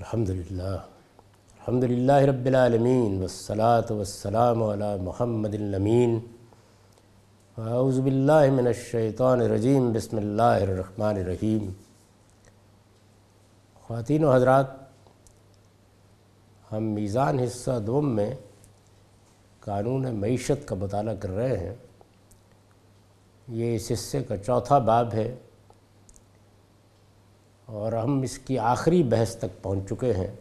الحمد للہ الحمد للہ رب العالمین والصلاة والسلام علی محمد الامین. اعوذ باللہ من الشیطان الرجیم. بسم اللہ الرحمن الرحیم. خواتین و حضرات، ہم میزان حصہ دوم میں قانون معیشت کا مطالعہ کر رہے ہیں۔ یہ اس حصے کا چوتھا باب ہے۔ اور ہم اس کی آخری بحث تک پہنچ چکے ہیں،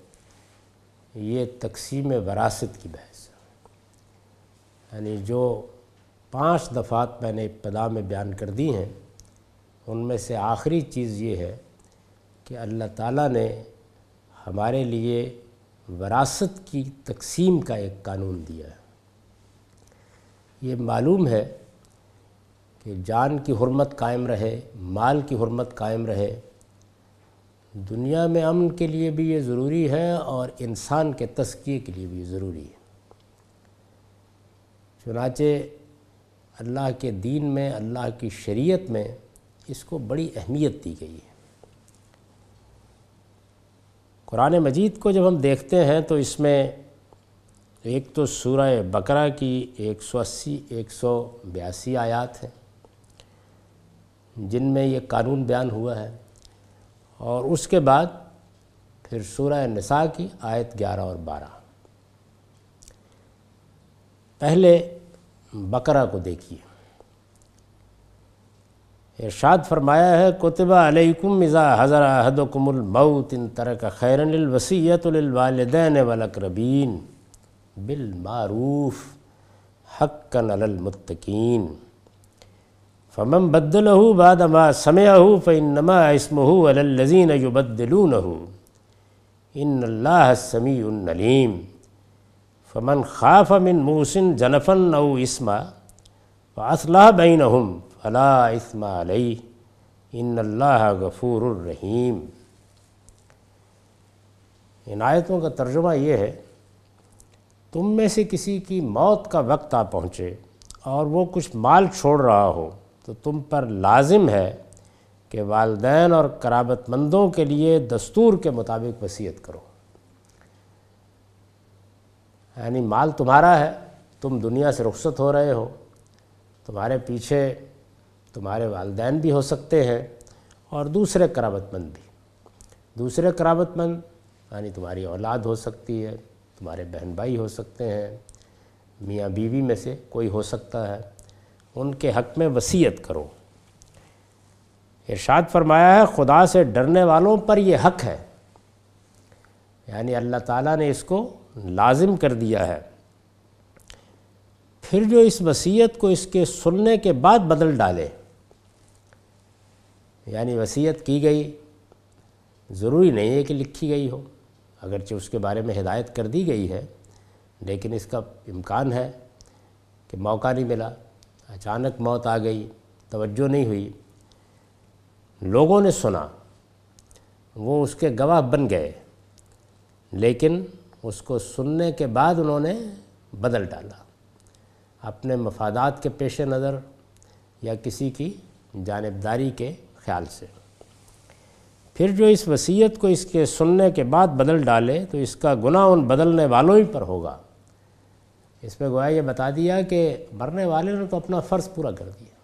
یہ تقسیم وراثت کی بحث۔ ہے یعنی جو پانچ دفعات میں نے ابتدا میں بیان کر دی ہیں، ان میں سے آخری چیز یہ ہے کہ اللہ تعالیٰ نے ہمارے لیے وراثت کی تقسیم کا ایک قانون دیا ہے۔ یہ معلوم ہے کہ جان کی حرمت قائم رہے، مال کی حرمت قائم رہے دنیا میں امن کے لیے بھی یہ ضروری ہے اور انسان کے تزکیے کے لیے بھی ضروری ہے۔ چنانچہ اللہ کے دین میں، اللہ کی شریعت میں اس کو بڑی اہمیت دی گئی ہے۔ قرآن مجید کو جب ہم دیکھتے ہیں تو اس میں ایک تو سورہ بقرہ کی ایک سو اسی، ایک سو بیاسی آیات ہیں، جن میں یہ قانون بیان ہوا ہے۔ اور اس کے بعد پھر سورہ نساء کی آیت گیارہ اور بارہ۔ پہلے بقرہ کو دیکھیے۔ ارشاد فرمایا ہے کتبہ علیکم اذا حضر احدکم الموت ان ترک خیرن الوسیت للوالدین والاقربین بالمعروف حقا علی المتقین۔ فمن بدله بعد ما سمعه فإنما اسمه على الذين يبدلونه. ان اللہ السمیع العلیم فمن خاف من موس جنفا او اسما فاصلح بینہم فلا اسم علیہ ان اللہ غفور الرحیم ان آیتوں کا ترجمہ یہ ہے، تم میں سے کسی کی موت کا وقت آ پہنچے اور وہ کچھ مال چھوڑ رہا ہو تو تم پر لازم ہے کہ والدین اور قرابت مندوں کے لیے دستور کے مطابق وصیت کرو۔ یعنی مال تمہارا ہے، تم دنیا سے رخصت ہو رہے ہو۔ تمہارے پیچھے تمہارے والدین بھی ہو سکتے ہیں اور دوسرے قرابت مند بھی۔ دوسرے قرابت مند یعنی تمہاری اولاد ہو سکتی ہے، تمہارے بہن بھائی ہو سکتے ہیں، میاں بیوی میں سے کوئی ہو سکتا ہے۔ ان کے حق میں وصیت کرو۔ ارشاد فرمایا ہے، خدا سے ڈرنے والوں پر یہ حق ہے۔ یعنی اللہ تعالیٰ نے اس کو لازم کر دیا ہے۔ پھر جو اس وصیت کو اس کے سننے کے بعد بدل ڈالے۔ یعنی وصیت کی گئی، ضروری نہیں ہے کہ لکھی گئی ہو، اگرچہ اس کے بارے میں ہدایت کر دی گئی ہے، لیکن اس کا امکان ہے کہ موقع نہیں ملا۔ اچانک موت آ گئی، توجہ نہیں ہوئی۔ لوگوں نے سنا، وہ اس کے گواہ بن گئے، لیکن اس کو سننے کے بعد انہوں نے بدل ڈالا۔ اپنے مفادات کے پیش نظر یا کسی کی جانبداری کے خیال سے۔ پھر جو اس وصیت کو اس کے سننے کے بعد بدل ڈالے، تو اس کا گناہ ان بدلنے والوں ہی پر ہوگا۔ اس میں گویا یہ بتا دیا کہ مرنے والے نے تو اپنا فرض پورا کر دیا۔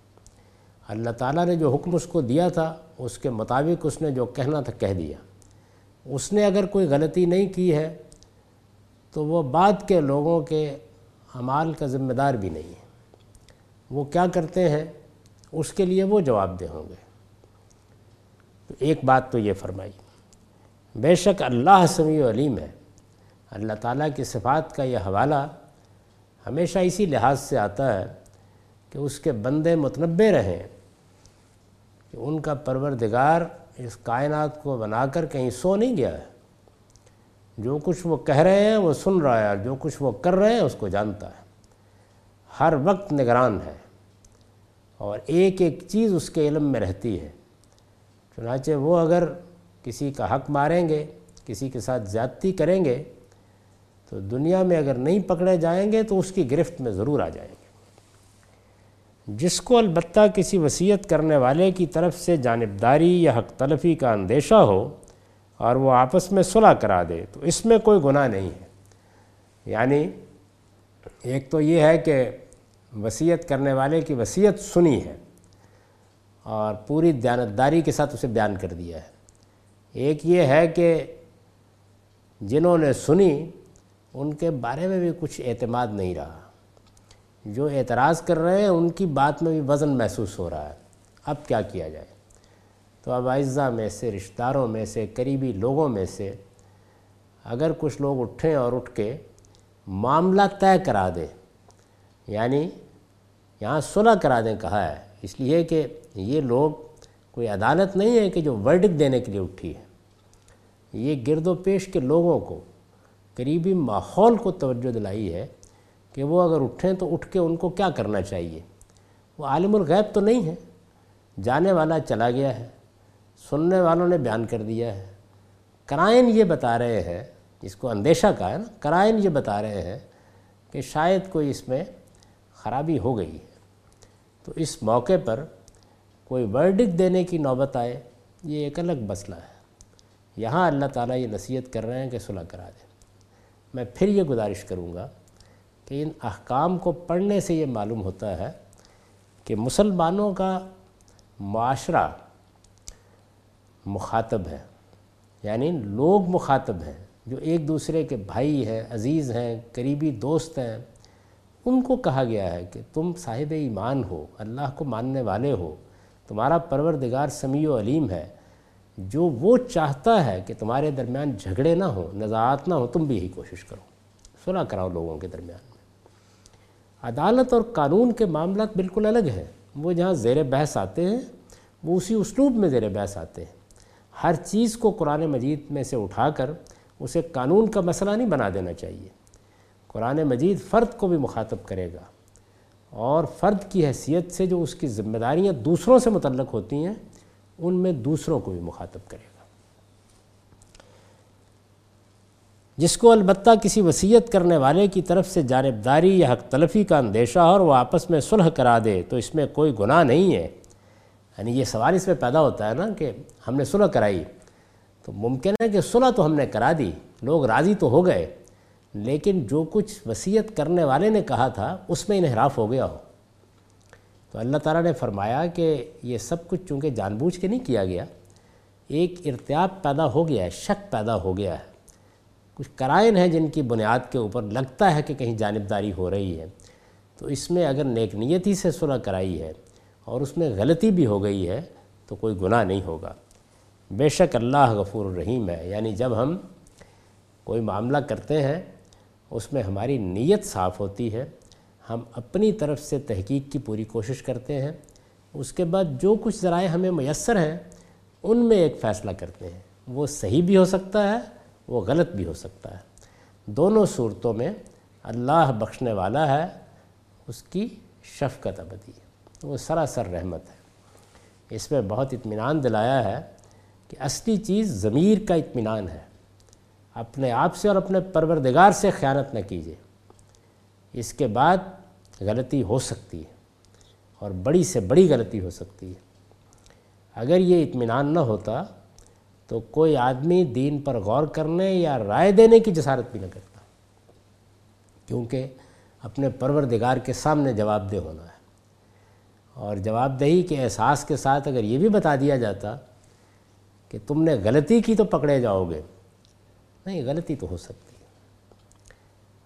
اللہ تعالیٰ نے جو حکم اس کو دیا تھا، اس کے مطابق اس نے جو کہنا تھا کہہ دیا۔ اس نے اگر کوئی غلطی نہیں کی ہے، تو وہ بعد کے لوگوں کے عمال کا ذمہ دار بھی نہیں ہے۔ وہ کیا کرتے ہیں؟ اس کے لیے وہ جواب دہ ہوں گے۔ تو ایک بات تو یہ فرمائی۔ بے شک اللہ سمیع علیم ہے۔ اللہ تعالیٰ کی صفات کا یہ حوالہ ہمیشہ اسی لحاظ سے آتا ہے کہ اس کے بندے متنبع رہیں کہ ان کا پروردگار اس کائنات کو بنا کر کہیں سو نہیں گیا ہے۔ جو کچھ وہ کہہ رہے ہیں وہ سن رہا ہے جو کچھ وہ کر رہے ہیں اس کو جانتا ہے۔ ہر وقت نگران ہے اور ایک ایک چیز اس کے علم میں رہتی ہے۔ چنانچہ وہ اگر کسی کا حق ماریں گے، کسی کے ساتھ زیادتی کریں گے تو دنیا میں اگر نہیں پکڑے جائیں گے تو اس کی گرفت میں ضرور آ جائیں گے۔ جس کو البتہ کسی وصیت کرنے والے کی طرف سے جانبداری یا حق تلفی کا اندیشہ ہو اور وہ آپس میں صلح کرا دے تو اس میں کوئی گناہ نہیں ہے۔ یعنی ایک تو یہ ہے کہ وصیت کرنے والے کی وصیت سنی ہے اور پوری دیانتداری کے ساتھ اسے بیان کر دیا ہے۔ ایک یہ ہے کہ جنہوں نے سنی ان کے بارے میں بھی کچھ اعتماد نہیں رہا۔ جو اعتراض کر رہے ہیں، ان کی بات میں بھی وزن محسوس ہو رہا ہے۔ اب کیا کیا جائے؟ تو اب اعزہ میں سے رشتہ داروں میں سے، قریبی لوگوں میں سے اگر کچھ لوگ اٹھیں اور اٹھ کے معاملہ طے کرا دیں یعنی یہاں صلح کرا دیں، کہا ہے۔ اس لیے کہ یہ لوگ کوئی عدالت نہیں ہے کہ جو ورڈک دینے کے لیے اٹھی ہے۔ یہ گرد و پیش کے لوگوں کو قریبی ماحول کو توجہ دلائی ہے کہ وہ اگر اٹھیں تو اٹھ کے ان کو کیا کرنا چاہیے؟ وہ عالم الغیب تو نہیں ہے جانے والا چلا گیا ہے۔ سننے والوں نے بیان کر دیا ہے۔ کرائن یہ بتا رہے ہیں جس کو اندیشہ کا ہے نا، کرائن یہ بتا رہے ہیں کہ شاید کوئی اس میں خرابی ہو گئی ہے۔ تو اس موقع پر کوئی ورڈک دینے کی نوبت آئے، یہ ایک الگ مسئلہ ہے۔ یہاں اللہ تعالیٰ یہ نصیحت کر رہے ہیں کہ صلح کرا دیں۔ میں پھر یہ گزارش کروں گا کہ ان احکام کو پڑھنے سے یہ معلوم ہوتا ہے کہ مسلمانوں کا معاشرہ مخاطب ہے یعنی لوگ مخاطب ہیں، جو ایک دوسرے کے بھائی ہیں، عزیز ہیں، قریبی دوست ہیں، ان کو کہا گیا ہے کہ تم صاحب ایمان ہو، اللہ کو ماننے والے ہو، تمہارا پروردگار سمیع و علیم ہے جو وہ چاہتا ہے کہ تمہارے درمیان جھگڑے نہ ہوں، نزاعت نہ ہوں، تم بھی یہی کوشش کرو۔ صلح کراؤ لوگوں کے درمیان۔ میں عدالت اور قانون کے معاملات بالکل الگ ہیں۔ وہ جہاں زیر بحث آتے ہیں، وہ اسی اسلوب میں زیر بحث آتے ہیں۔ ہر چیز کو قرآن مجید میں سے اٹھا کر اسے قانون کا مسئلہ نہیں بنا دینا چاہیے۔ قرآن مجید فرد کو بھی مخاطب کرے گا۔ اور فرد کی حیثیت سے جو اس کی ذمہ داریاں دوسروں سے متعلق ہوتی ہیں ان میں دوسروں کو بھی مخاطب کرے گا۔ جس کو البتہ کسی وصیت کرنے والے کی طرف سے جانبداری یا حق تلفی کا اندیشہ اور وہ آپس میں صلح کرا دے تو اس میں کوئی گناہ نہیں ہے۔ یعنی یہ سوال اس میں پیدا ہوتا ہے نا کہ ہم نے صلح کرائی، تو ممکن ہے کہ صلح تو ہم نے کرا دی، لوگ راضی تو ہو گئے، لیکن جو کچھ وصیت کرنے والے نے کہا تھا اس میں انحراف ہو گیا ہو۔ تو اللہ تعالیٰ نے فرمایا کہ یہ سب کچھ چونکہ جان بوجھ کے نہیں کیا گیا، ایک ارتیاب پیدا ہو گیا ہے، شک پیدا ہو گیا ہے۔ کچھ کرائن ہیں جن کی بنیاد کے اوپر لگتا ہے کہ کہیں جانبداری ہو رہی ہے۔ تو اس میں اگر نیک نیتی سے صلح کرائی ہے اور اس میں غلطی بھی ہو گئی ہے تو کوئی گناہ نہیں ہوگا۔ بے شک اللہ غفور الرحیم ہے۔ یعنی جب ہم کوئی معاملہ کرتے ہیں، اس میں ہماری نیت صاف ہوتی ہے ہم اپنی طرف سے تحقیق کی پوری کوشش کرتے ہیں۔ اس کے بعد جو کچھ ذرائع ہمیں میسر ہیں، ان میں ایک فیصلہ کرتے ہیں۔ وہ صحیح بھی ہو سکتا ہے، وہ غلط بھی ہو سکتا ہے۔ دونوں صورتوں میں اللہ بخشنے والا ہے، اس کی شفقت ابدی ہے۔ وہ سراسر رحمت ہے۔ اس میں بہت اطمینان دلایا ہے کہ اصلی چیز ضمیر کا اطمینان ہے۔ اپنے آپ سے اور اپنے پروردگار سے خیانت نہ کیجیے اس کے بعد غلطی ہو سکتی ہے اور بڑی سے بڑی غلطی ہو سکتی ہے۔ اگر یہ اطمینان نہ ہوتا تو کوئی آدمی دین پر غور کرنے یا رائے دینے کی جسارت بھی نہ کرتا، کیونکہ اپنے پروردگار کے سامنے جواب دہ ہونا ہے۔ اور جواب دہی کے احساس کے ساتھ اگر یہ بھی بتا دیا جاتا کہ تم نے غلطی کی تو پکڑے جاؤ گے۔ نہیں، غلطی تو ہو سکتی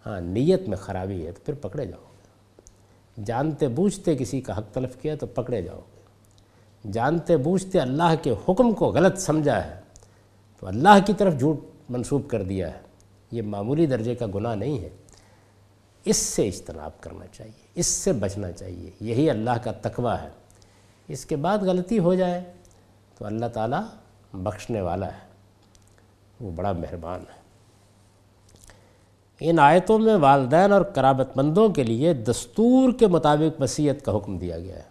ہاں نیت میں خرابی ہے تو پھر پکڑے جاؤ۔ گے جانتے بوجھتے کسی کا حق تلف کیا تو پکڑے جاؤ۔ گے جانتے بوجھتے اللہ کے حکم کو غلط سمجھا ہے تو اللہ کی طرف جھوٹ منسوب کر دیا ہے۔ یہ معمولی درجے کا گناہ نہیں ہے۔ اس سے اجتناب کرنا چاہیے، اس سے بچنا چاہیے۔ یہی اللہ کا تقوی ہے۔ اس کے بعد غلطی ہو جائے تو اللہ تعالیٰ بخشنے والا ہے۔ وہ بڑا مہربان ہے۔ ان آیتوں میں والدین اور قرابت مندوں کے لیے دستور کے مطابق وصیت کا حکم دیا گیا ہے۔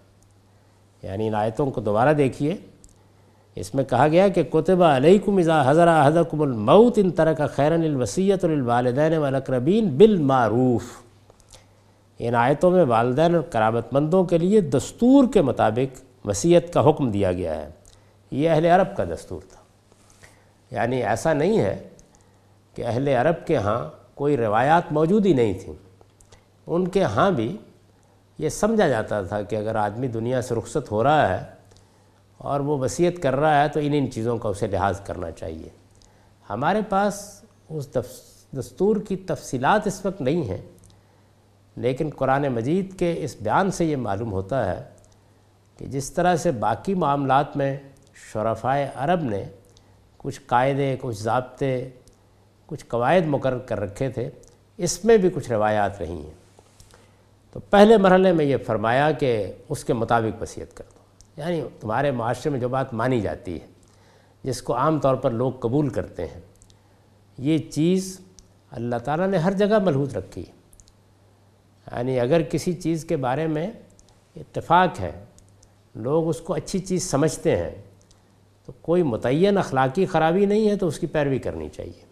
یعنی ان آیتوں کو دوبارہ دیکھیے۔ اس میں کہا گیا کہ کتبہ علیکم اذا حضر احدکم الموت ان طرح کا خیرن الوسیت للوالدین والاقربین بالمعروف۔ ان آیتوں میں والدین اور قرابت مندوں کے لیے دستور کے مطابق وصیت کا حکم دیا گیا ہے۔ یہ اہل عرب کا دستور تھا۔ یعنی ایسا نہیں ہے کہ اہل عرب کے ہاں کوئی روایات موجود ہی نہیں تھیں۔ ان کے ہاں بھی یہ سمجھا جاتا تھا کہ اگر آدمی دنیا سے رخصت ہو رہا ہے اور وہ وصیت کر رہا ہے تو ان ان چیزوں کا اسے لحاظ کرنا چاہیے۔ ہمارے پاس اس دستور کی تفصیلات اس وقت نہیں ہیں، لیکن قرآن مجید کے اس بیان سے یہ معلوم ہوتا ہے کہ جس طرح سے باقی معاملات میں شرفائے عرب نے کچھ قاعدے، کچھ ضابطے کچھ قواعد مقرر کر رکھے تھے، اس میں بھی کچھ روایات رہی ہیں۔ تو پہلے مرحلے میں یہ فرمایا کہ اس کے مطابق وصیت کر دو۔ یعنی تمہارے معاشرے میں جو بات مانی جاتی ہے، جس کو عام طور پر لوگ قبول کرتے ہیں، یہ چیز اللہ تعالیٰ نے ہر جگہ ملحوظ رکھی یعنی اگر کسی چیز کے بارے میں اتفاق ہے، لوگ اس کو اچھی چیز سمجھتے ہیں، تو کوئی متعین اخلاقی خرابی نہیں ہے تو اس کی پیروی کرنی چاہیے۔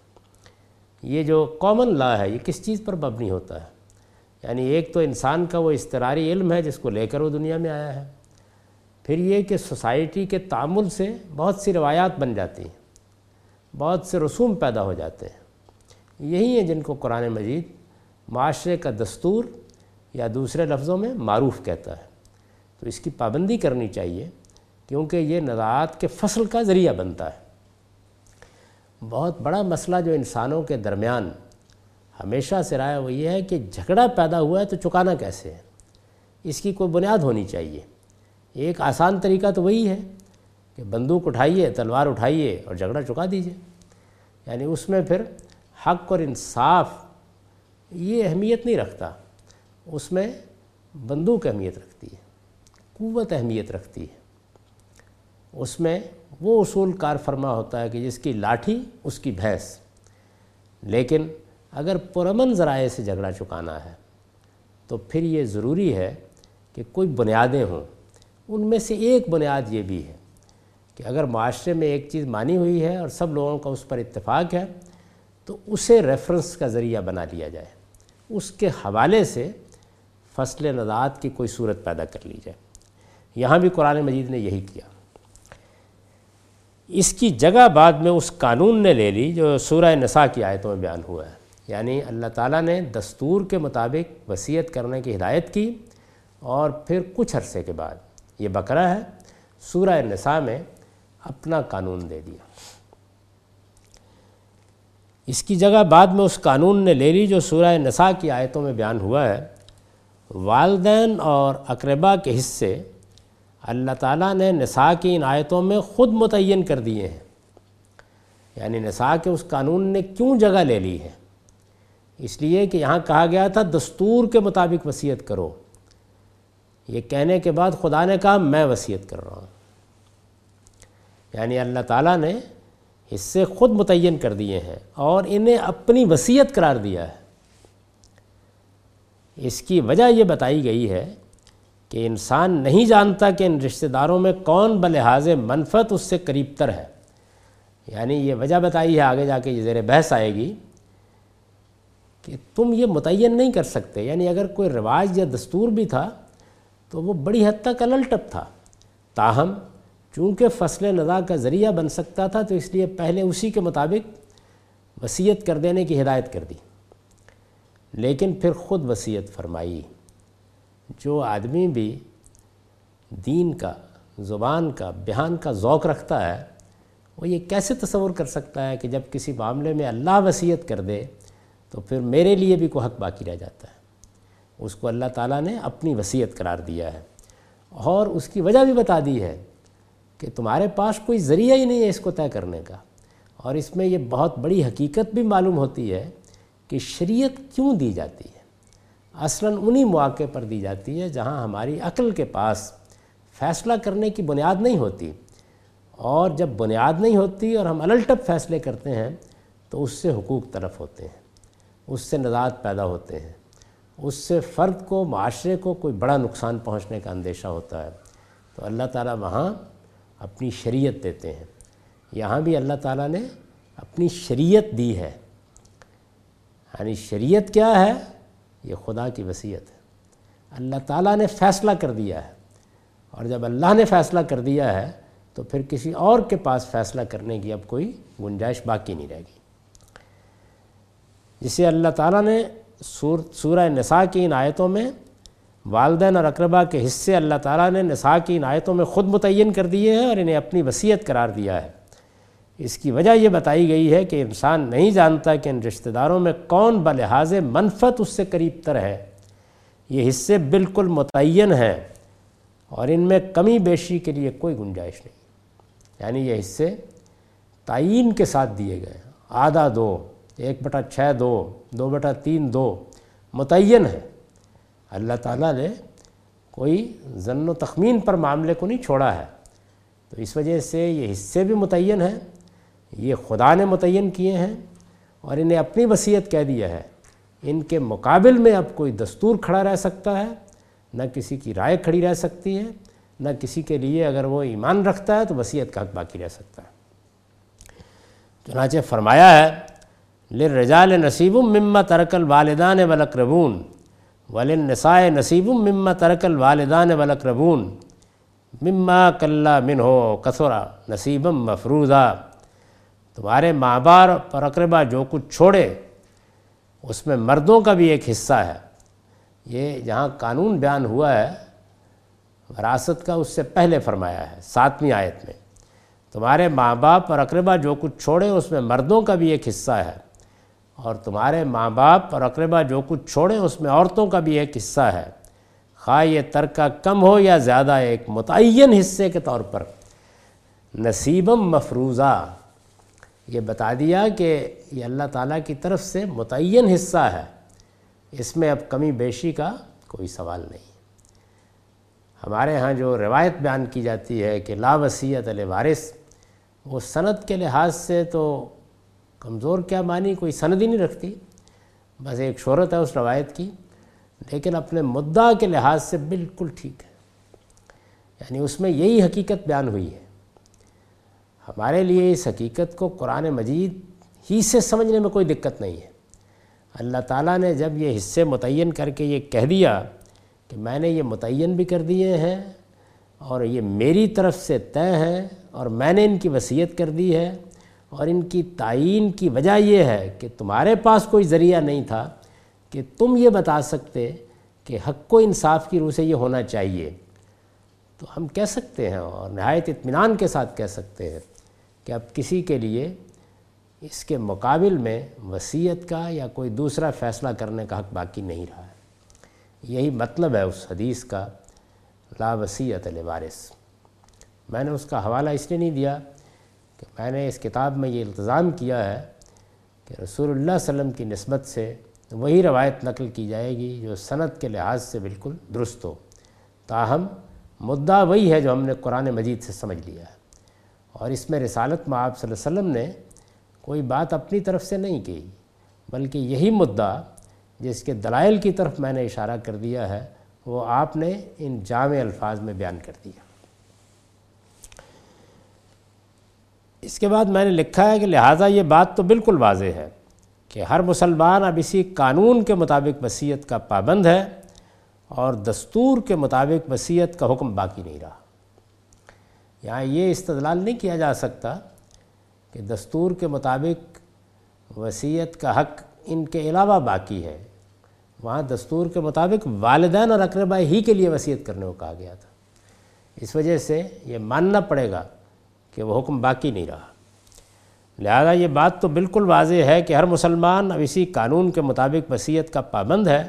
یہ جو کامن لا ہے، یہ کس چیز پر مبنی ہوتا ہے؟ یعنی ایک تو انسان کا وہ استراری علم ہے جس کو لے کر وہ دنیا میں آیا ہے۔ پھر یہ کہ سوسائٹی کے تعامل سے بہت سی روایات بن جاتی ہیں، بہت سے رسوم پیدا ہو جاتے ہیں۔ یہی ہیں جن کو قرآن مجید معاشرے کا دستور یا دوسرے لفظوں میں معروف کہتا ہے۔ تو اس کی پابندی کرنی چاہیے کیونکہ یہ نزاعات کے فصل کا ذریعہ بنتا ہے۔ بہت بڑا مسئلہ جو انسانوں کے درمیان ہمیشہ سے رائے وہ یہ ہے کہ جھگڑا پیدا ہوا ہے تو چکانا کیسے ہے؟ اس کی کوئی بنیاد ہونی چاہیے۔ ایک آسان طریقہ تو وہی ہے کہ بندوق اٹھائیے، تلوار اٹھائیے اور جھگڑا چکا دیجیے یعنی اس میں پھر حق اور انصاف یہ اہمیت نہیں رکھتا۔ اس میں بندوق اہمیت رکھتی ہے، قوت اہمیت رکھتی ہے۔ اس میں وہ اصول کار فرما ہوتا ہے کہ جس کی لاٹھی، اس کی بھینس۔ لیکن اگر پرامن ذرائع سے جھگڑا چکانا ہے، تو پھر یہ ضروری ہے کہ کوئی بنیادیں ہوں۔ ان میں سے ایک بنیاد یہ بھی ہے کہ اگر معاشرے میں ایک چیز مانی ہوئی ہے اور سب لوگوں کا اس پر اتفاق ہے، تو اسے ریفرنس کا ذریعہ بنا لیا جائے۔ اس کے حوالے سے فصل نزاعت کی کوئی صورت پیدا کر لی جائے۔ یہاں بھی قرآن مجید نے یہی کیا۔ اس کی جگہ بعد میں اس قانون نے لے لی جو سورہ نساء کی آیتوں میں بیان ہوا ہے۔ یعنی اللہ تعالیٰ نے دستور کے مطابق وصیت کرنے کی ہدایت کی اور پھر کچھ عرصے کے بعد یہ بکرا ہے، سورہ نساء میں اپنا قانون دے دیا۔ اس کی جگہ بعد میں اس قانون نے لے لی جو سورہ نساء کی آیتوں میں بیان ہوا ہے۔ والدین اور اقربا کے حصے اللہ تعالیٰ نے نساء کی ان آیتوں میں خود متعین کر دیے ہیں۔ یعنی نساء کے اس قانون نے کیوں جگہ لے لی ہے؟ اس لیے کہ یہاں کہا گیا تھا، دستور کے مطابق وصیت کرو۔ یہ کہنے کے بعد خدا نے کہا، میں وصیت کر رہا ہوں۔ یعنی اللہ تعالیٰ نے حصے خود متعین کر دیے ہیں اور انہیں اپنی وصیت قرار دیا ہے۔ اس کی وجہ یہ بتائی گئی ہے کہ انسان نہیں جانتا کہ ان رشتہ داروں میں کون بلحاظ منفت اس سے قریب تر ہے۔ یعنی یہ وجہ بتائی ہے آگے جا کے، یہ زیر بحث آئے گی کہ تم یہ متعین نہیں کر سکتے۔ یعنی اگر کوئی رواج یا دستور بھی تھا تو وہ بڑی حد تک الٹپ تھا۔ تاہم، چونکہ فصل ندا کا ذریعہ بن سکتا تھا، تو اس لیے پہلے اسی کے مطابق وصیت کر دینے کی ہدایت کر دی۔ لیکن پھر خود وصیت فرمائی۔ جو آدمی بھی دین کا، زبان کا، بیان کا ذوق رکھتا ہے، وہ یہ کیسے تصور کر سکتا ہے کہ جب کسی معاملے میں اللہ وصیت کر دے تو پھر میرے لیے بھی کوئی حق باقی رہ جاتا ہے؟ اس کو اللہ تعالیٰ نے اپنی وصیت قرار دیا ہے۔ اور اس کی وجہ بھی بتا دی ہے کہ تمہارے پاس کوئی ذریعہ ہی نہیں ہے اس کو طے کرنے کا۔ اور اس میں یہ بہت بڑی حقیقت بھی معلوم ہوتی ہے کہ شریعت کیوں دی جاتی ہے؟ اصلاً انہی مواقع پر دی جاتی ہے جہاں ہماری عقل کے پاس فیصلہ کرنے کی بنیاد نہیں ہوتی۔ اور جب بنیاد نہیں ہوتی اور ہم الٹپ فیصلے کرتے ہیں تو اس سے حقوق طرف ہوتے ہیں، اس سے نزاعت پیدا ہوتے ہیں، اس سے فرد کو، معاشرے کو کوئی بڑا نقصان پہنچنے کا اندیشہ ہوتا ہے۔ تو اللہ تعالیٰ وہاں اپنی شریعت دیتے ہیں۔ یہاں بھی اللہ تعالیٰ نے اپنی شریعت دی ہے۔ یعنی شریعت کیا ہے؟ یہ خدا کی وصیت ہے۔ اللہ تعالیٰ نے فیصلہ کر دیا ہے۔ اور جب اللہ نے فیصلہ کر دیا ہے، تو پھر کسی اور کے پاس فیصلہ کرنے کی اب کوئی گنجائش باقی نہیں رہے گی۔ جسے اللہ تعالیٰ نے سور، سورہ نساء کی ان آیتوں میں والدین اور اقربا کے حصے اللہ تعالیٰ نے نساء کی ان آیتوں میں خود متعین کر دیے ہیں اور انہیں اپنی وصیت قرار دیا ہے۔ اس کی وجہ یہ بتائی گئی ہے کہ انسان نہیں جانتا کہ ان رشتہ داروں میں کون بلحاظ منفت اس سے قریب تر ہے۔ یہ حصے بالکل متعین ہیں اور ان میں کمی بیشی کے لیے کوئی گنجائش نہیں۔ یعنی یہ حصے تعین کے ساتھ دیے گئے آدھا دو، ایک بٹا چھ دو دو بٹا تین دو، متعین ہے اللہ تعالیٰ نے کوئی ضن و تخمین پر معاملے کو نہیں چھوڑا ہے۔ تو اس وجہ سے یہ حصے بھی متعین ہیں یہ خدا نے متعین کیے ہیں اور انہیں اپنی وصیت کہہ دیا ہے۔ ان کے مقابل میں اب کوئی دستور کھڑا رہ سکتا ہے، نہ کسی کی رائے کھڑی رہ سکتی ہے، نہ کسی کے لیے اگر وہ ایمان رکھتا ہے تو وصیت کا حق باقی رہ سکتا ہے۔ چنانچہ فرمایا ہے لرجال نصیب مما ترکل والدان ولاقربون ولنسائے نصیب مما ترکل والدان ولاقربون مما کلّہ من ہو کثرا نصیبم مفروضہ تمہارے ماں باپ اور اقربا جو کچھ چھوڑے، اس میں مردوں کا بھی ایک حصہ ہے۔ یہ جہاں قانون بیان ہوا ہے، وراثت کا اس سے پہلے فرمایا ہے، ساتویں آیت میں۔ تمہارے ماں باپ اور اقربا جو کچھ چھوڑے، اس میں مردوں کا بھی ایک حصہ ہے۔ اور تمہارے ماں باپ اور اقربا جو کچھ چھوڑے، اس میں عورتوں کا بھی ایک حصہ ہے۔ خواہ یہ ترکہ کم ہو یا زیادہ، ایک متعین حصے کے طور پر۔ نصیبم مفروضہ۔ یہ بتا دیا کہ یہ اللہ تعالیٰ کی طرف سے متعین حصہ ہے۔ اس میں اب کمی بیشی کا کوئی سوال نہیں۔ ہمارے ہاں جو روایت بیان کی جاتی ہے کہ لا وسیعت وارث وہ سند کے لحاظ سے تو کمزور کیا مانی کوئی سند ہی نہیں رکھتی۔ بس ایک شہرت ہے اس روایت کی، لیکن اپنے مدعا کے لحاظ سے بالکل ٹھیک ہے۔ یعنی اس میں یہی حقیقت بیان ہوئی ہے۔ ہمارے لیے اس حقیقت کو قرآن مجید ہی سے سمجھنے میں کوئی دقت نہیں ہے۔ اللہ تعالیٰ نے جب یہ حصے متعین کر کے یہ کہہ دیا کہ میں نے یہ متعین بھی کر دیے ہیں اور یہ میری طرف سے طے ہیں اور میں نے ان کی وصیت کر دی ہے اور ان کی تعین کی وجہ یہ ہے کہ تمہارے پاس کوئی ذریعہ نہیں تھا کہ تم یہ بتا سکتے کہ حق و انصاف کی روح سے یہ ہونا چاہیے۔ تو ہم کہہ سکتے ہیں اور نہایت اطمینان کے ساتھ کہہ سکتے ہیں۔ کہ اب کسی کے لیے اس کے مقابل میں وصیت کا یا کوئی دوسرا فیصلہ کرنے کا حق باقی نہیں رہا ہے۔ یہی مطلب ہے اس حدیث کا لا وسیعت الوارث میں نے اس کا حوالہ اس لیے نہیں دیا کہ میں نے اس کتاب میں یہ التظام کیا ہے کہ رسول اللہ علیہ وسلم کی نسبت سے وہی روایت نقل کی جائے گی جو صنعت کے لحاظ سے بالکل درست ہو۔ تاہم مدعا وہی ہے جو ہم نے قرآن مجید سے سمجھ لیا ہے۔ اور اس میں رسالت میں آپ صلی اللہ علیہ وسلم نے کوئی بات اپنی طرف سے نہیں کی، بلکہ یہی مدعا جس کے دلائل کی طرف میں نے اشارہ کر دیا ہے، وہ آپ نے ان جامع الفاظ میں بیان کر دیا۔ اس کے بعد میں نے لکھا ہے کہ لہٰذا یہ بات تو بالکل واضح ہے کہ ہر مسلمان اب اسی قانون کے مطابق وصیت کا پابند ہے اور دستور کے مطابق وصیت کا حکم باقی نہیں رہا۔ یہاں یہ استدلال نہیں کیا جا سکتا کہ دستور کے مطابق وصیت کا حق ان کے علاوہ باقی ہے، وہاں دستور کے مطابق والدین اور اقربا ہی کے لیے وصیت کرنے کو کہا گیا تھا۔ اس وجہ سے یہ ماننا پڑے گا کہ وہ حکم باقی نہیں رہا۔ لہذا یہ بات تو بالکل واضح ہے کہ ہر مسلمان اب اسی قانون کے مطابق وصیت کا پابند ہے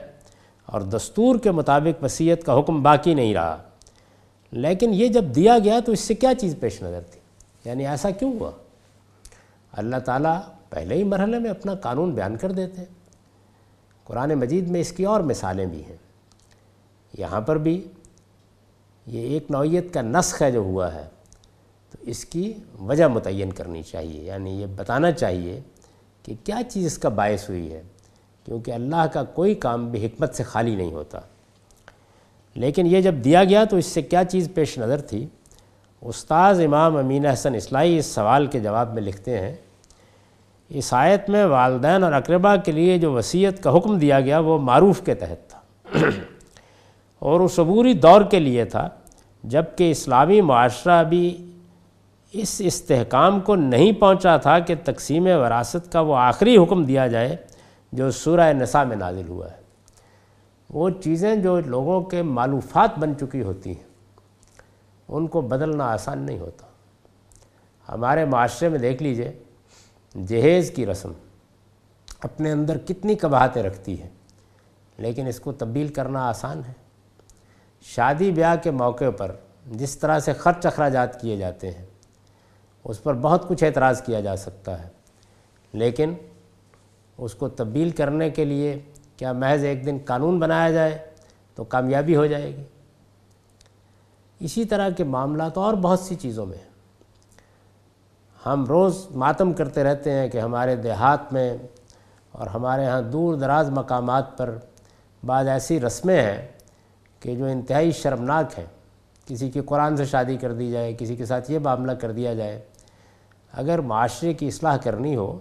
اور دستور کے مطابق وصیت کا حکم باقی نہیں رہا۔ لیکن یہ جب دیا گیا تو اس سے کیا چیز پیش نظر تھی؟ یعنی ایسا کیوں ہوا؟ اللہ تعالیٰ پہلے ہی مرحلے میں اپنا قانون بیان کر دیتے قرآن مجید میں اس کی اور مثالیں بھی ہیں۔ یہاں پر بھی یہ ایک نوعیت کا نسخ ہے جو ہوا ہے۔ تو اس کی وجہ متعین کرنی چاہیے۔ یعنی یہ بتانا چاہیے کہ کیا چیز اس کا باعث ہوئی ہے؟ کیونکہ اللہ کا کوئی کام بھی حکمت سے خالی نہیں ہوتا۔ لیکن یہ جب دیا گیا تو اس سے کیا چیز پیش نظر تھی؟ استاذ امام امین حسن اصلاحی اس سوال کے جواب میں لکھتے ہیں، اس آیت میں والدین اور اقربا کے لیے جو وصیت کا حکم دیا گیا وہ معروف کے تحت تھا۔ اور اس عبوری دور کے لیے تھا جبکہ اسلامی معاشرہ بھی اس استحکام کو نہیں پہنچا تھا کہ تقسیم وراثت کا وہ آخری حکم دیا جائے جو سورہ نساء میں نازل ہوا ہے۔ وہ چیزیں جو لوگوں کے معلوفات بن چکی ہوتی ہیں، ان کو بدلنا آسان نہیں ہوتا۔ ہمارے معاشرے میں دیکھ لیجیے، جہیز کی رسم اپنے اندر کتنی کباہتیں رکھتی ہے لیکن اس کو تبدیل کرنا آسان ہے۔ شادی بیاہ کے موقع پر جس طرح سے خرچ اخراجات کیے جاتے ہیں، اس پر بہت کچھ اعتراض کیا جا سکتا ہے، لیکن اس کو تبدیل کرنے کے لیے کیا محض ایک دن قانون بنایا جائے تو کامیابی ہو جائے گی؟ اسی طرح کے معاملات اور بہت سی چیزوں میں ہم روز ماتم کرتے رہتے ہیں کہ ہمارے دیہات میں اور ہمارے ہاں دور دراز مقامات پر بعض ایسی رسمیں ہیں کہ جو انتہائی شرمناک ہیں۔ کسی کی قرآن سے شادی کر دی جائے، کسی کے ساتھ یہ معاملہ کر دیا جائے۔ اگر معاشرے کی اصلاح کرنی ہو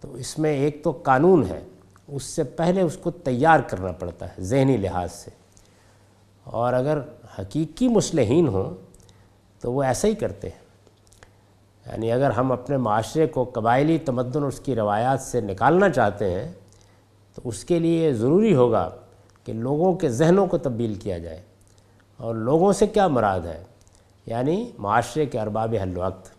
تو اس میں ایک تو قانون ہے۔ اس سے پہلے اس کو تیار کرنا پڑتا ہے ذہنی لحاظ سے۔ اور اگر حقیقی مسلحین ہوں تو وہ ایسا ہی کرتے ہیں۔ یعنی اگر ہم اپنے معاشرے کو قبائلی تمدن اس کی روایات سے نکالنا چاہتے ہیں تو اس کے لیے ضروری ہوگا کہ لوگوں کے ذہنوں کو تبدیل کیا جائے۔ اور لوگوں سے کیا مراد ہے؟ یعنی معاشرے کے ارباب حل وقت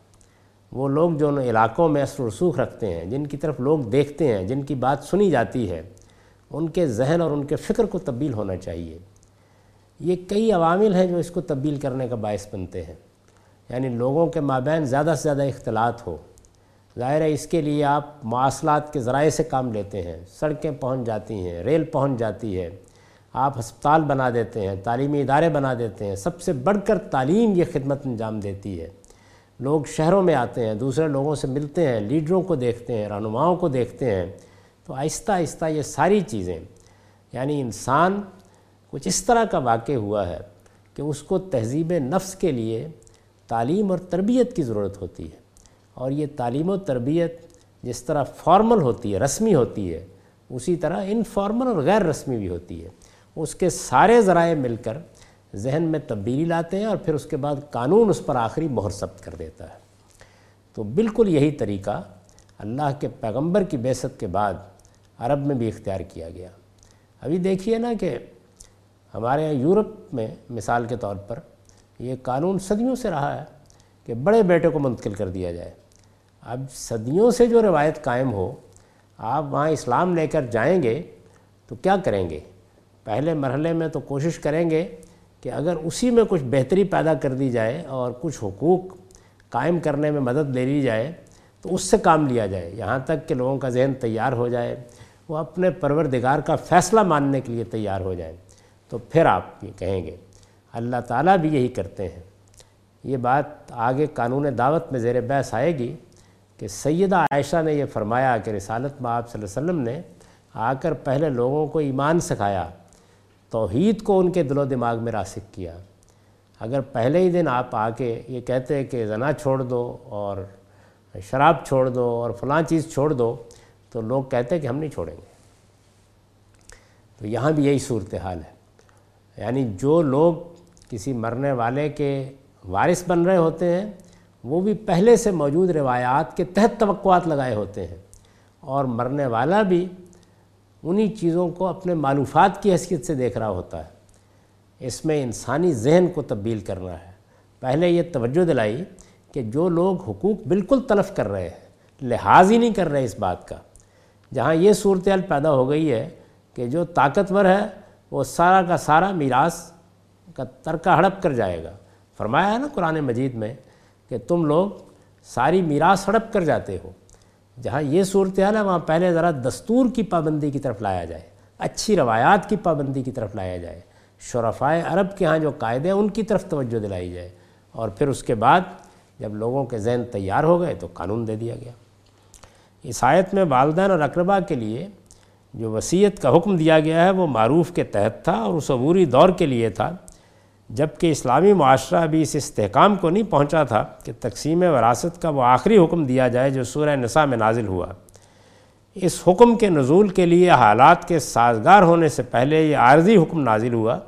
وہ لوگ جو ان علاقوں میں اثر و رسوخ رکھتے ہیں، جن کی طرف لوگ دیکھتے ہیں، جن کی بات سنی جاتی ہے، ان کے ذہن اور ان کے فکر کو تبدیل ہونا چاہیے۔ یہ کئی عوامل ہیں جو اس کو تبدیل کرنے کا باعث بنتے ہیں۔ یعنی لوگوں کے مابین زیادہ سے زیادہ اختلاط ہو۔ ظاہر ہے اس کے لیے آپ مواصلات کے ذرائع سے کام لیتے ہیں۔ سڑکیں پہنچ جاتی ہیں، ریل پہنچ جاتی ہے۔ آپ ہسپتال بنا دیتے ہیں، تعلیمی ادارے بنا دیتے ہیں۔ سب سے بڑھ کر تعلیم یہ خدمت انجام دیتی ہے۔ لوگ شہروں میں آتے ہیں، دوسرے لوگوں سے ملتے ہیں، لیڈروں کو دیکھتے ہیں، رہنماؤں کو دیکھتے ہیں۔ تو آہستہ آہستہ یہ ساری چیزیں یعنی انسان کچھ اس طرح کا واقع ہوا ہے کہ اس کو تہذیب نفس کے لیے تعلیم اور تربیت کی ضرورت ہوتی ہے۔ اور یہ تعلیم و تربیت جس طرح فارمل ہوتی ہے، رسمی ہوتی ہے، اسی طرح انفارمل اور غیر رسمی بھی ہوتی ہے۔ اس کے سارے ذرائع مل کر ذہن میں تبدیلی لاتے ہیں اور پھر اس کے بعد قانون اس پر آخری مہر ثبت کر دیتا ہے۔ تو بالکل یہی طریقہ اللہ کے پیغمبر کی بیست کے بعد عرب میں بھی اختیار کیا گیا۔ ابھی دیکھیے نا کہ ہمارے یہاں یورپ میں مثال کے طور پر یہ قانون صدیوں سے رہا ہے کہ بڑے بیٹے کو منتقل کر دیا جائے۔ اب صدیوں سے جو روایت قائم ہو، آپ وہاں اسلام لے کر جائیں گے تو کیا کریں گے؟ پہلے مرحلے میں تو کوشش کریں گے کہ اگر اسی میں کچھ بہتری پیدا کر دی جائے اور کچھ حقوق قائم کرنے میں مدد لے لی جائے تو اس سے کام لیا جائے، یہاں تک کہ لوگوں کا ذہن تیار ہو جائے، وہ اپنے پروردگار کا فیصلہ ماننے کے لیے تیار ہو جائے تو پھر آپ یہ کہیں گے، اللہ تعالیٰ بھی یہی کرتے ہیں۔ یہ بات آگے قانون دعوت میں زیر بحث آئے گی کہ سیدہ عائشہ نے یہ فرمایا کہ رسالت میں آپ صلی اللہ علیہ وسلم نے آ کر پہلے لوگوں کو ایمان سکھایا۔ توحید کو ان کے دل و دماغ میں راسک کیا۔ اگر پہلے ہی دن آپ آ کے یہ کہتے کہ زنا چھوڑ دو اور شراب چھوڑ دو اور فلاں چیز چھوڑ دو، تو لوگ کہتے کہ ہم نہیں چھوڑیں گے۔ تو یہاں بھی یہی صورتحال ہے۔ یعنی جو لوگ کسی مرنے والے کے وارث بن رہے ہوتے ہیں، وہ بھی پہلے سے موجود روایات کے تحت توقعات لگائے ہوتے ہیں۔ اور مرنے والا بھی انہی چیزوں کو اپنے معلوفات کی حیثیت سے دیکھ رہا ہوتا ہے۔ اس میں انسانی ذہن کو تبدیل کرنا ہے۔ پہلے یہ توجہ دلائی کہ جو لوگ حقوق بالکل تلف کر رہے ہیں، لحاظ ہی نہیں کر رہے اس بات کا۔ جہاں یہ صورتحال پیدا ہو گئی ہے کہ جو طاقتور ہے، وہ سارا کا سارا میراث کا ترکہ ہڑپ کر جائے گا۔ فرمایا ہے نا قرآن مجید میں کہ تم لوگ ساری میراث ہڑپ کر جاتے ہو۔ جہاں یہ صورتحال ہے، وہاں پہلے ذرا دستور کی پابندی کی طرف لایا جائے، اچھی روایات کی پابندی کی طرف لایا جائے، شرفائے عرب کے ہاں جو قاعدے ہیں، ان کی طرف توجہ دلائی جائے۔ اور پھر اس کے بعد جب لوگوں کے ذہن تیار ہو گئے تو قانون دے دیا گیا۔ اس آیت میں والدین اور اقربا کے لیے جو وصیت کا حکم دیا گیا ہے، وہ معروف کے تحت تھا اور اس عبوری دور کے لیے تھا۔ جبکہ اسلامی معاشرہ ابھی اس استحکام کو نہیں پہنچا تھا کہ تقسیم وراثت کا وہ آخری حکم دیا جائے جو سورہ نساء میں نازل ہوا۔ اس حکم کے نزول کے لیے حالات کے سازگار ہونے سے پہلے یہ عارضی حکم نازل ہوا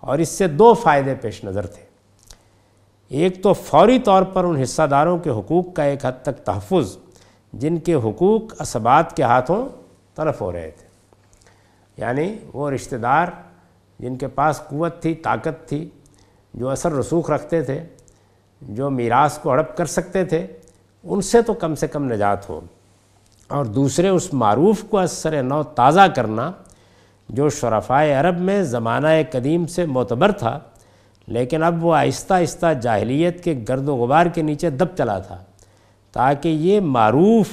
اور اس سے دو فائدے پیش نظر تھے۔ ایک تو فوری طور پر ان حصہ داروں کے حقوق کا ایک حد تک تحفظ، جن کے حقوق اسبات کے ہاتھوں طرف ہو رہے تھے۔ یعنی وہ رشتہ دار جن کے پاس قوت تھی، طاقت تھی جو اثر رسوخ رکھتے تھے، جو میراث کو ہڑپ کر سکتے تھے، ان سے تو کم سے کم نجات ہو۔ اور دوسرے، اس معروف کو اثر نو تازہ کرنا، جو شرفائے عرب میں زمانہ قدیم سے معتبر تھا، لیکن اب وہ آہستہ آہستہ جاہلیت کے گرد و غبار کے نیچے دب چلا تھا۔ تاکہ یہ معروف،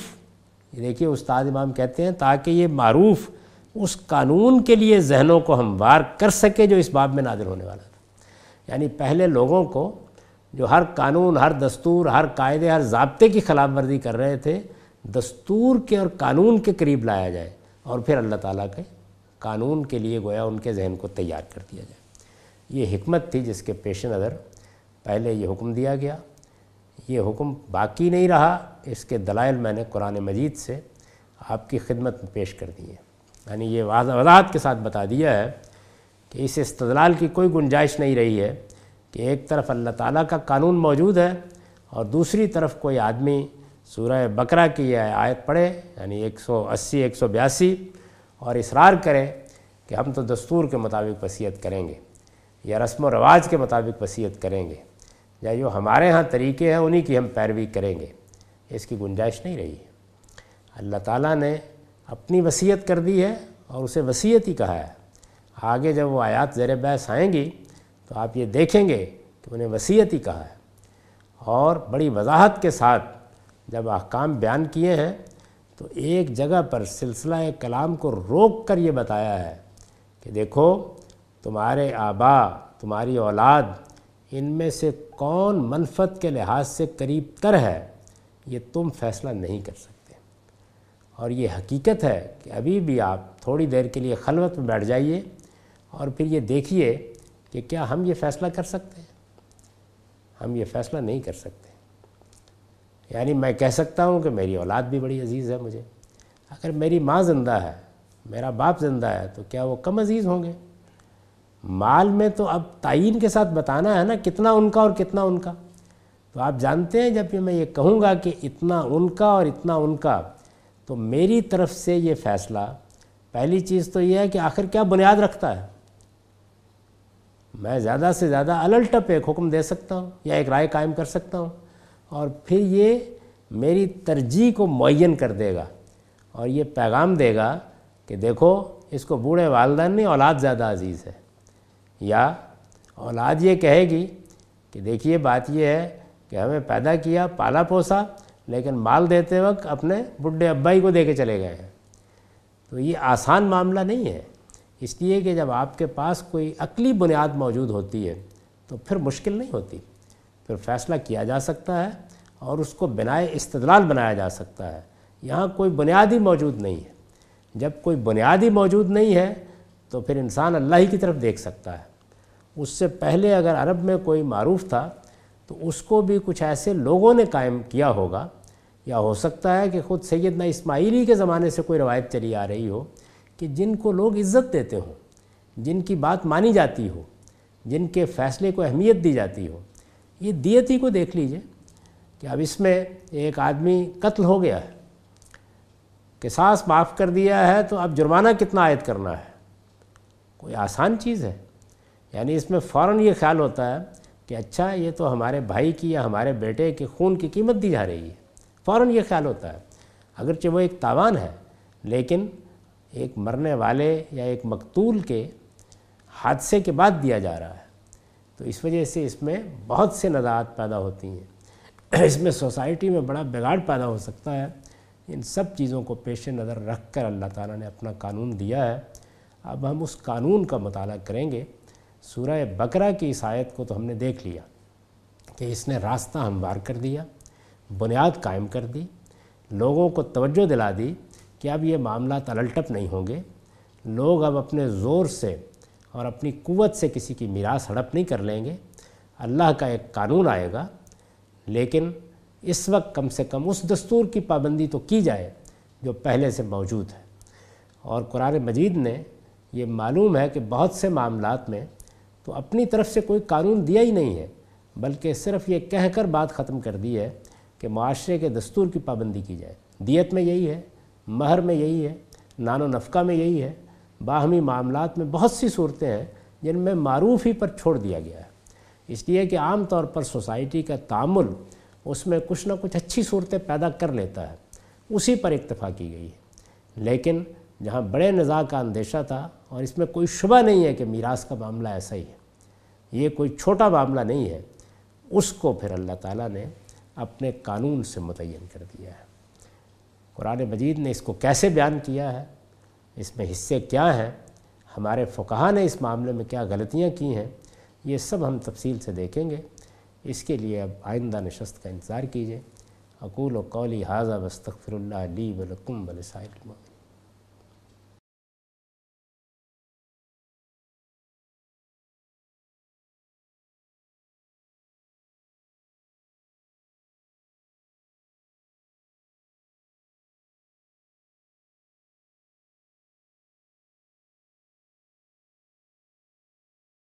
دیکھیے استاد امام کہتے ہیں، تاکہ یہ معروف اس قانون کے لیے ذہنوں کو ہموار کر سکے جو اس باب میں نادر ہونے والا تھا۔ یعنی پہلے لوگوں کو جو ہر قانون، ہر دستور، ہر قاعدے، ہر ضابطے کی خلاف ورزی کر رہے تھے، دستور کے اور قانون کے قریب لایا جائے اور پھر اللہ تعالیٰ کے قانون کے لیے گویا ان کے ذہن کو تیار کر دیا جائے۔ یہ حکمت تھی جس کے پیش نظر پہلے یہ حکم دیا گیا۔ یہ حکم باقی نہیں رہا، اس کے دلائل میں نے قرآن مجید سے آپ کی خدمت میں پیش کر دی ہے یعنی یہ وضاحت کے ساتھ بتا دیا ہے کہ اس استدلال کی کوئی گنجائش نہیں رہی ہے کہ ایک طرف اللہ تعالیٰ کا قانون موجود ہے اور دوسری طرف کوئی آدمی سورہ بقرہ کی یہ آیت پڑھے یعنی ایک سو اسی، ایک سو بیاسی، اور اصرار کرے کہ ہم تو دستور کے مطابق وصیت کریں گے یا رسم و رواج کے مطابق وصیت کریں گے یا جو ہمارے ہاں طریقے ہیں انہی کی ہم پیروی کریں گے، اس کی گنجائش نہیں رہی ہے۔ اللہ تعالیٰ نے اپنی وصیت کر دی ہے اور اسے وصیت ہی کہا ہے۔ آگے جب وہ آیات زیر بحث آئیں گی تو آپ یہ دیکھیں گے کہ انہیں وصیت ہی کہا ہے۔ اور بڑی وضاحت کے ساتھ جب احکام بیان کیے ہیں تو ایک جگہ پر سلسلہ کلام کو روک کر یہ بتایا ہے کہ دیکھو، تمہارے آبا، تمہاری اولاد، ان میں سے کون منفت کے لحاظ سے قریب تر ہے، یہ تم فیصلہ نہیں کر سکتے۔ اور یہ حقیقت ہے کہ ابھی بھی آپ تھوڑی دیر کے لیے خلوت میں بیٹھ جائیے۔ اور پھر یہ دیکھیے کہ کیا ہم یہ فیصلہ کر سکتے ہیں؟ ہم یہ فیصلہ نہیں کر سکتے۔ یعنی میں کہہ سکتا ہوں کہ میری اولاد بھی بڑی عزیز ہے مجھے۔ اگر میری ماں زندہ ہے، میرا باپ زندہ ہے، تو کیا وہ کم عزیز ہوں گے؟ مال میں تو اب تعین کے ساتھ بتانا ہے نا، کتنا ان کا اور کتنا ان کا۔ تو آپ جانتے ہیں، جب میں یہ کہوں گا کہ اتنا ان کا اور اتنا ان کا، تو میری طرف سے یہ فیصلہ، پہلی چیز تو یہ ہے کہ آخر کیا بنیاد رکھتا ہے؟ میں زیادہ سے زیادہ الٹپ ایک حکم دے سکتا ہوں یا ایک رائے قائم کر سکتا ہوں اور پھر یہ میری ترجیح کو معین کر دے گا اور یہ پیغام دے گا کہ دیکھو، اس کو بوڑھے والدین نہیں، اولاد زیادہ عزیز ہے۔ یا اولاد یہ کہے گی کہ دیکھیے، بات یہ ہے کہ ہمیں پیدا کیا، پالا پوسا، لیکن مال دیتے وقت اپنے بڈھے ابائی کو دے کے چلے گئے ہیں۔ تو یہ آسان معاملہ نہیں ہے۔ اس لیے کہ جب آپ کے پاس کوئی عقلی بنیاد موجود ہوتی ہے، تو پھر مشکل نہیں ہوتی۔ پھر فیصلہ کیا جا سکتا ہے اور اس کو بنائے استدلال بنایا جا سکتا ہے۔ یہاں کوئی بنیادی موجود نہیں ہے۔ جب کوئی بنیادی موجود نہیں ہے، تو پھر انسان اللہ ہی کی طرف دیکھ سکتا ہے۔ اس سے پہلے اگر عرب میں کوئی معروف تھا، تو اس کو بھی کچھ ایسے لوگوں نے قائم کیا ہوگا۔ یا ہو سکتا ہے کہ خود سیدنا اسماعیلی کے زمانے سے کوئی روایت چلی آ رہی ہو۔ کہ جن کو لوگ عزت دیتے ہوں جن کی بات مانی جاتی ہو، جن کے فیصلے کو اہمیت دی جاتی ہو، یہ دیتی کو دیکھ لیجیے کہ اب اس میں ایک آدمی قتل ہو گیا ہے قصاص معاف کر دیا ہے تو اب جرمانہ کتنا عائد کرنا ہے؟ کوئی آسان چیز ہے۔ یعنی اس میں فوراً یہ خیال ہوتا ہے کہ اچھا یہ تو ہمارے بھائی کی یا ہمارے بیٹے کے خون کی قیمت دی جا رہی ہے۔ فوراً یہ خیال ہوتا ہے۔ اگرچہ وہ ایک تاوان ہے، لیکن ایک مرنے والے یا ایک مقتول کے حادثے کے بعد دیا جا رہا ہے۔ تو اس وجہ سے اس میں بہت سے نزاعت پیدا ہوتی ہیں۔ اس میں سوسائٹی میں بڑا بگاڑ پیدا ہو سکتا ہے۔ ان سب چیزوں کو پیش نظر رکھ کر اللہ تعالیٰ نے اپنا قانون دیا ہے۔ اب ہم اس قانون کا مطالعہ کریں گے۔ سورہ بقرہ کی اس آیت کو تو ہم نے دیکھ لیا کہ اس نے راستہ ہموار کر دیا، بنیاد قائم کر دی، لوگوں کو توجہ دلا دی کہ اب یہ معاملات الٹپ نہیں ہوں گے؟ لوگ اب اپنے زور سے اور اپنی قوت سے کسی کی میراث ہڑپ نہیں کر لیں گے۔ اللہ کا ایک قانون آئے گا، لیکن اس وقت کم سے کم اس دستور کی پابندی تو کی جائے جو پہلے سے موجود ہے۔ اور قرآن مجید نے یہ معلوم ہے کہ بہت سے معاملات میں تو اپنی طرف سے کوئی قانون دیا ہی نہیں ہے، بلکہ صرف یہ کہہ کر بات ختم کر دی ہے کہ معاشرے کے دستور کی پابندی کی جائے۔ دیت میں یہی ہے۔ مہر میں یہی ہے، نان و نفقہ میں یہی ہے، باہمی معاملات میں بہت سی صورتیں ہیں جن میں معروف ہی پر چھوڑ دیا گیا ہے۔ اس لیے کہ عام طور پر سوسائٹی کا تعامل اس میں کچھ نہ کچھ اچھی صورتیں پیدا کر لیتا ہے، اسی پر اکتفا کی گئی ہے۔ لیکن جہاں بڑے نزاع کا اندیشہ تھا اور اس میں کوئی شبہ نہیں ہے کہ میراث کا معاملہ ایسا ہی ہے، یہ کوئی چھوٹا معاملہ نہیں ہے، اس کو پھر اللہ تعالیٰ نے اپنے قانون سے متعین کر دیا ہے۔ قرآن مجید نے اس کو کیسے بیان کیا ہے؟ اس میں حصے کیا ہیں؟ ہمارے فقہ نے اس معاملے میں کیا غلطیاں کی ہیں؟ یہ سب ہم تفصیل سے دیکھیں گے۔ اس کے لیے اب آئندہ نشست کا انتظار کیجیے اقول و قولی حاضہ بستغفر اللہ علی ولکم ولسائر المؤمنین۔